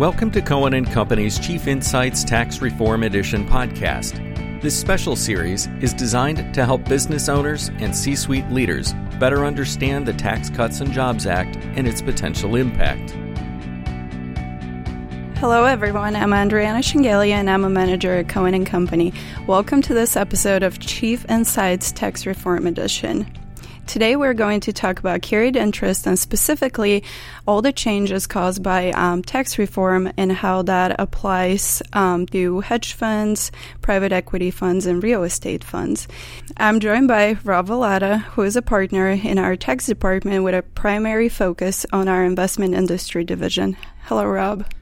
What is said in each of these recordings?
Welcome to Cohen and Company's Chief Insights Tax Reform Edition podcast. This special series is designed to help business owners and C suite leaders better understand the Tax Cuts and Jobs Act and its potential impact. Hello, everyone. I'm Andreana Shengelya and I'm a manager at Cohen Company. Welcome to this episode of Chief Insights Tax Reform Edition. Today, we're going to talk about carried interest and specifically all the changes caused by um, tax reform and how that applies um, to hedge funds, private equity funds, and real estate funds. I'm joined by Rob Velotta, who is a partner in our tax department with a primary focus on our investment industry division. Hello, Rob.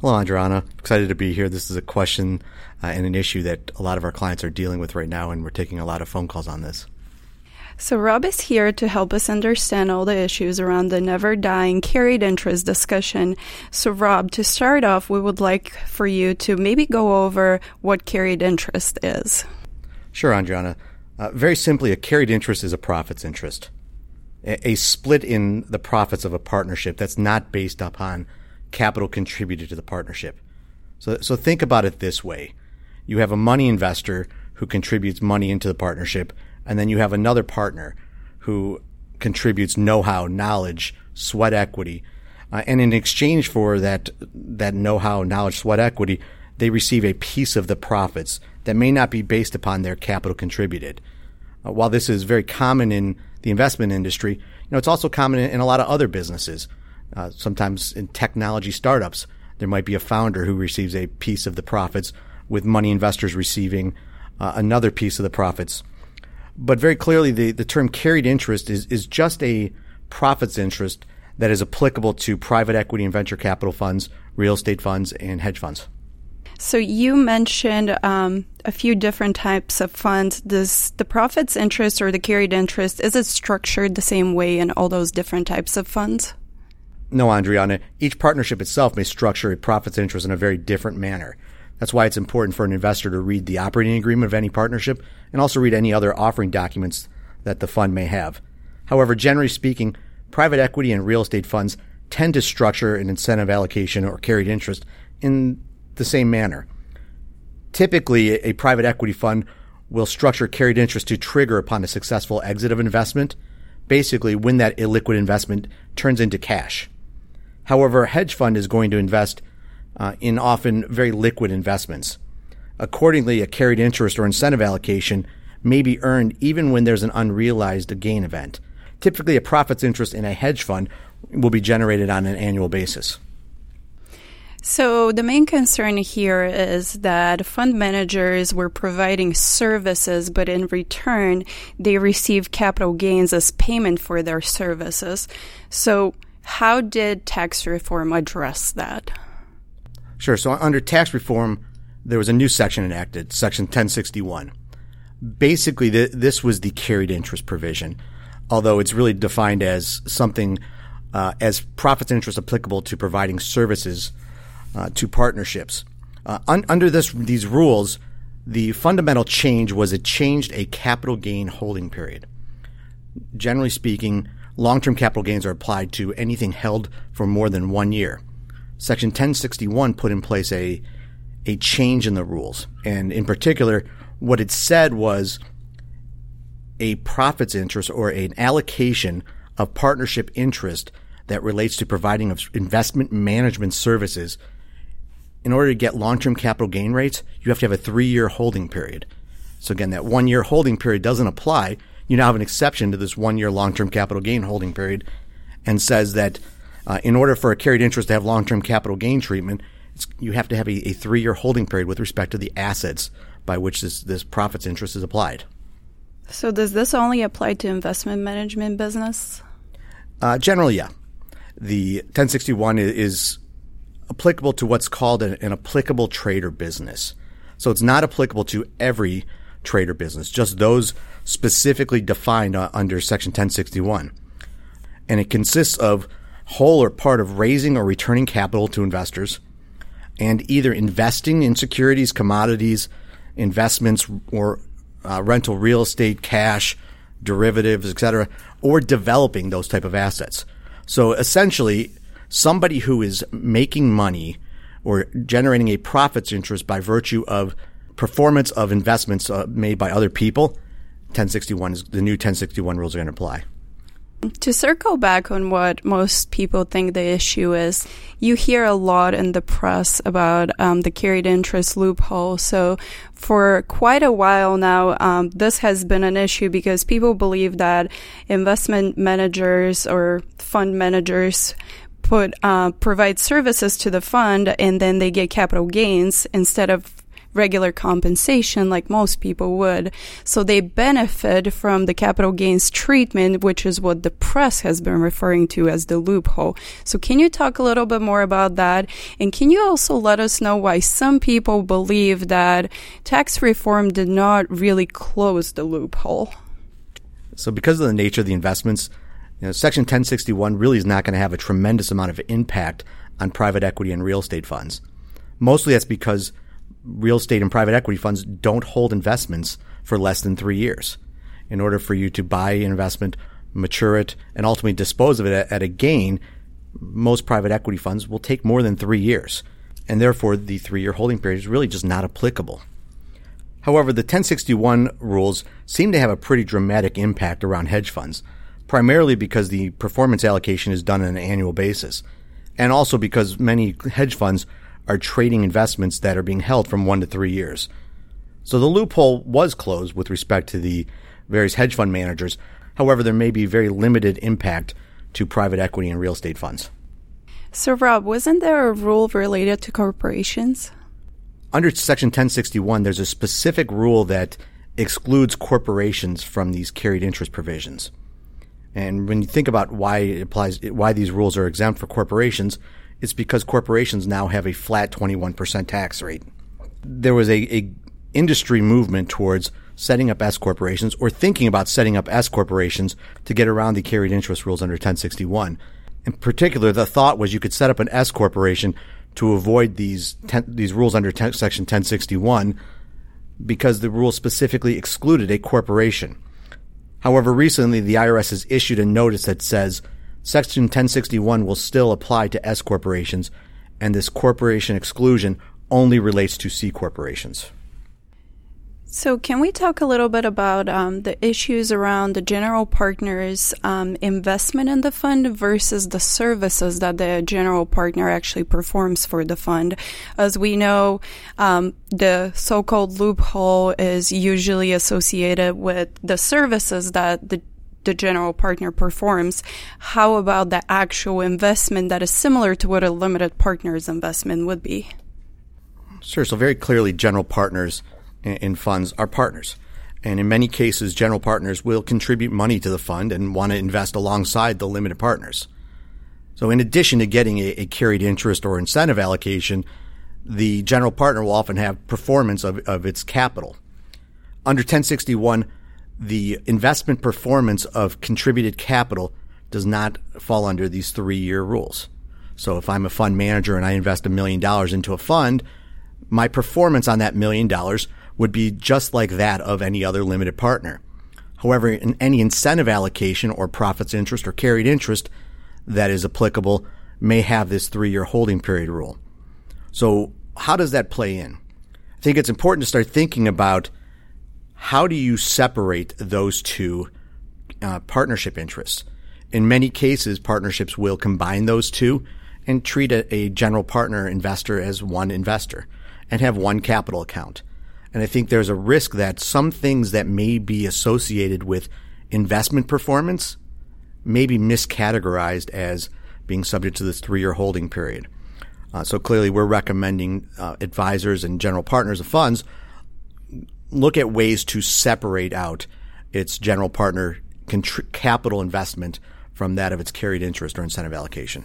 Hello, Andreana. Excited to be here. This is a question uh, and an issue that a lot of our clients are dealing with right now, and we're taking a lot of phone calls on this. So, Rob is here to help us understand all the issues around the never dying carried interest discussion. So, Rob, to start off, we would like for you to maybe go over what carried interest is. Sure, Andreana. Uh, very simply, a carried interest is a profits interest, a, a split in the profits of a partnership that's not based upon capital contributed to the partnership. So, so think about it this way. You have a money investor who contributes money into the partnership and then you have another partner who contributes know-how, knowledge, sweat equity, uh, and in exchange for that that know-how, knowledge, sweat equity, they receive a piece of the profits that may not be based upon their capital contributed. Uh, while this is very common in the investment industry, you know it's also common in, a lot of other businesses. Uh, sometimes in technology startups, there might be a founder who receives a piece of the profits, with money investors receiving uh, another piece of the profits. But very clearly, the, the term carried interest is, is just a profits interest that is applicable to private equity and venture capital funds, real estate funds, and hedge funds. So you mentioned um, a few different types of funds. Does the profits interest or the carried interest is it structured the same way in all those different types of funds? No, Andreana. Each partnership itself may structure a profits interest in a very different manner. That's why it's important for an investor to read the operating agreement of any partnership and also read any other offering documents that the fund may have. However, generally speaking, private equity and real estate funds tend to structure an incentive allocation or carried interest in the same manner. Typically, a private equity fund will structure carried interest to trigger upon a successful exit of investment, basically when that illiquid investment turns into cash. However, a hedge fund is going to invest uh, in often very liquid investments. Accordingly, a carried interest or incentive allocation may be earned even when there's an unrealized gain event. Typically, a profits interest in a hedge fund will be generated on an annual basis. So, the main concern here is that fund managers were providing services, but in return, they receive capital gains as payment for their services. So, how did tax reform address that? Sure. So under tax reform, there was a new section enacted, Section 1061. Basically, th- this was the carried interest provision, although it's really defined as something uh, as profits and interest applicable to providing services uh, to partnerships. Uh, un- under this these rules, the fundamental change was it changed a capital gain holding period. Generally speaking, long-term capital gains are applied to anything held for more than one year. Section 1061 put in place a a change in the rules, and in particular, what it said was a profits interest or an allocation of partnership interest that relates to providing of investment management services. In order to get long-term capital gain rates, you have to have a three-year holding period. So again, that one-year holding period doesn't apply. You now have an exception to this one-year long-term capital gain holding period, and says that uh, in order for a carried interest to have long-term capital gain treatment, you have to have a, a, three-year holding period with respect to the assets by which this, this profits interest is applied. So does this only apply to investment management business? Uh, generally, yeah. The 1061 is applicable to what's called an, an applicable trade or business. So it's not applicable to every trade or business, just those specifically defined uh, under Section 1061. And it consists of whole or part of raising or returning capital to investors, and either investing in securities, commodities, investments, or uh, rental real estate, cash, derivatives, etc., or developing those type of assets. So essentially, somebody who is making money or generating a profits interest by virtue of performance of investments uh, made by other people, 1061 is the new 1061 rules are going to apply. To circle back on what most people think the issue is, you hear a lot in the press about um, the carried interest loophole. So, for quite a while now, um, this has been an issue because people believe that investment managers or fund managers put uh, provide services to the fund and then they get capital gains instead of regular compensation like most people would. So they benefit from the capital gains treatment, which is what the press has been referring to as the loophole. So can you talk a little bit more about that? And can you also let us know why some people believe that tax reform did not really close the loophole? So because of the nature of the investments, you know, Section 1061 really is not going to have a tremendous amount of impact on private equity and real estate funds. Mostly that's because real estate and private equity funds don't hold investments for less than three years. In order for you to buy an investment, mature it, and ultimately dispose of it at, a gain, most private equity funds will take more than three years. And therefore, the three year holding period is really just not applicable. However, the 1061 rules seem to have a pretty dramatic impact around hedge funds, primarily because the performance allocation is done on an annual basis, and also because many hedge funds are trading investments that are being held from one to three years. So the loophole was closed with respect to the various hedge fund managers. However, there may be very limited impact to private equity and real estate funds. So, Rob, wasn't there a rule related to corporations? Under Section 1061, there's a specific rule that excludes corporations from these carried interest provisions. And when you think about why it applies, why these rules are exempt for corporations, it's because corporations now have a flat 21% tax rate. There was a, a industry movement towards setting up S corporations or thinking about setting up S corporations to get around the carried interest rules under 1061. In particular, the thought was you could set up an S corporation to avoid these ten, these rules under ten, section 1061 because the rule specifically excluded a corporation. However, recently the IRS has issued a notice that says Section 1061 will still apply to S corporations, and this corporation exclusion only relates to C corporations. So, can we talk a little bit about um, the issues around the general partner's um, investment in the fund versus the services that the general partner actually performs for the fund? As we know, um, the so called loophole is usually associated with the services that the the general partner performs. How about the actual investment that is similar to what a limited partner's investment would be? Sure. So very clearly, general partners in funds are partners. And in many cases, general partners will contribute money to the fund and want to invest alongside the limited partners. So in addition to getting a, a carried interest or incentive allocation, the general partner will often have performance of, of its capital. Under 1061, the investment performance of contributed capital does not fall under these three year rules. So if I'm a fund manager and I invest a million dollars into a fund, my performance on that million dollars would be just like that of any other limited partner. However, in any incentive allocation or profits interest or carried interest that is applicable may have this three year holding period rule. So how does that play in? I think it's important to start thinking about how do you separate those two uh, partnership interests? In many cases, partnerships will combine those two and treat a, a, general partner investor as one investor and have one capital account. And I think there's a risk that some things that may be associated with investment performance may be miscategorized as being subject to this three year holding period. Uh, so clearly, we're recommending uh, advisors and general partners of funds look at ways to separate out its general partner contr- capital investment from that of its carried interest or incentive allocation.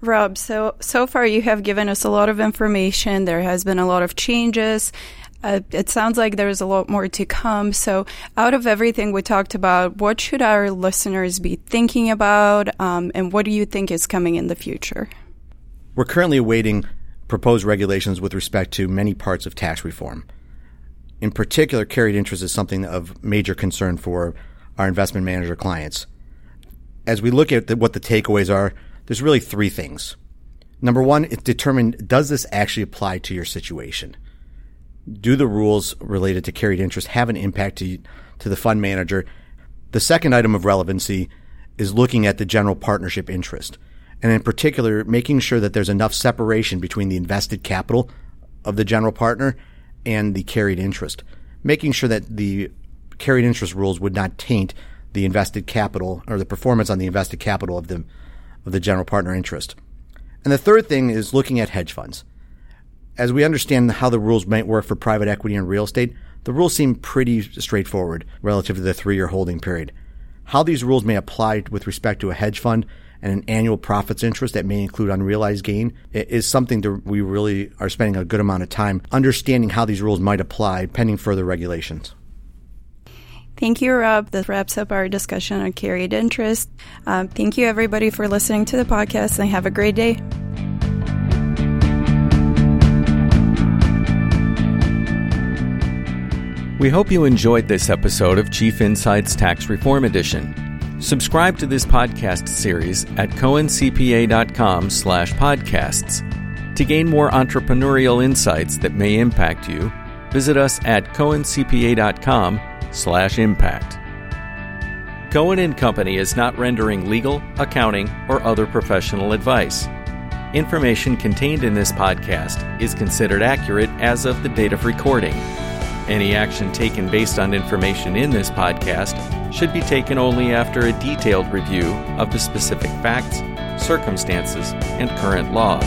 Rob, so so far you have given us a lot of information. There has been a lot of changes. Uh, it sounds like there's a lot more to come. So, out of everything we talked about, what should our listeners be thinking about, um, and what do you think is coming in the future? We're currently awaiting proposed regulations with respect to many parts of tax reform. In particular, carried interest is something of major concern for our investment manager clients. As we look at the, what the takeaways are, there's really three things. Number one, it's determine does this actually apply to your situation? Do the rules related to carried interest have an impact to, to the fund manager? The second item of relevancy is looking at the general partnership interest. And in particular, making sure that there's enough separation between the invested capital of the general partner and the carried interest. Making sure that the carried interest rules would not taint the invested capital or the performance on the invested capital of the of the general partner interest. And the third thing is looking at hedge funds. As we understand how the rules might work for private equity and real estate, the rules seem pretty straightforward relative to the three-year holding period. How these rules may apply with respect to a hedge fund and an annual profits interest that may include unrealized gain is something that we really are spending a good amount of time understanding how these rules might apply pending further regulations. Thank you, Rob. This wraps up our discussion on carried interest. Um, thank you, everybody, for listening to the podcast, and have a great day. We hope you enjoyed this episode of Chief Insights Tax Reform Edition. Subscribe to this podcast series at cohencpa.com slash podcasts. To gain more entrepreneurial insights that may impact you, visit us at cohencpa.com slash impact. Cohen and Company is not rendering legal, accounting, or other professional advice. Information contained in this podcast is considered accurate as of the date of recording. Any action taken based on information in this podcast should be taken only after a detailed review of the specific facts, circumstances, and current law.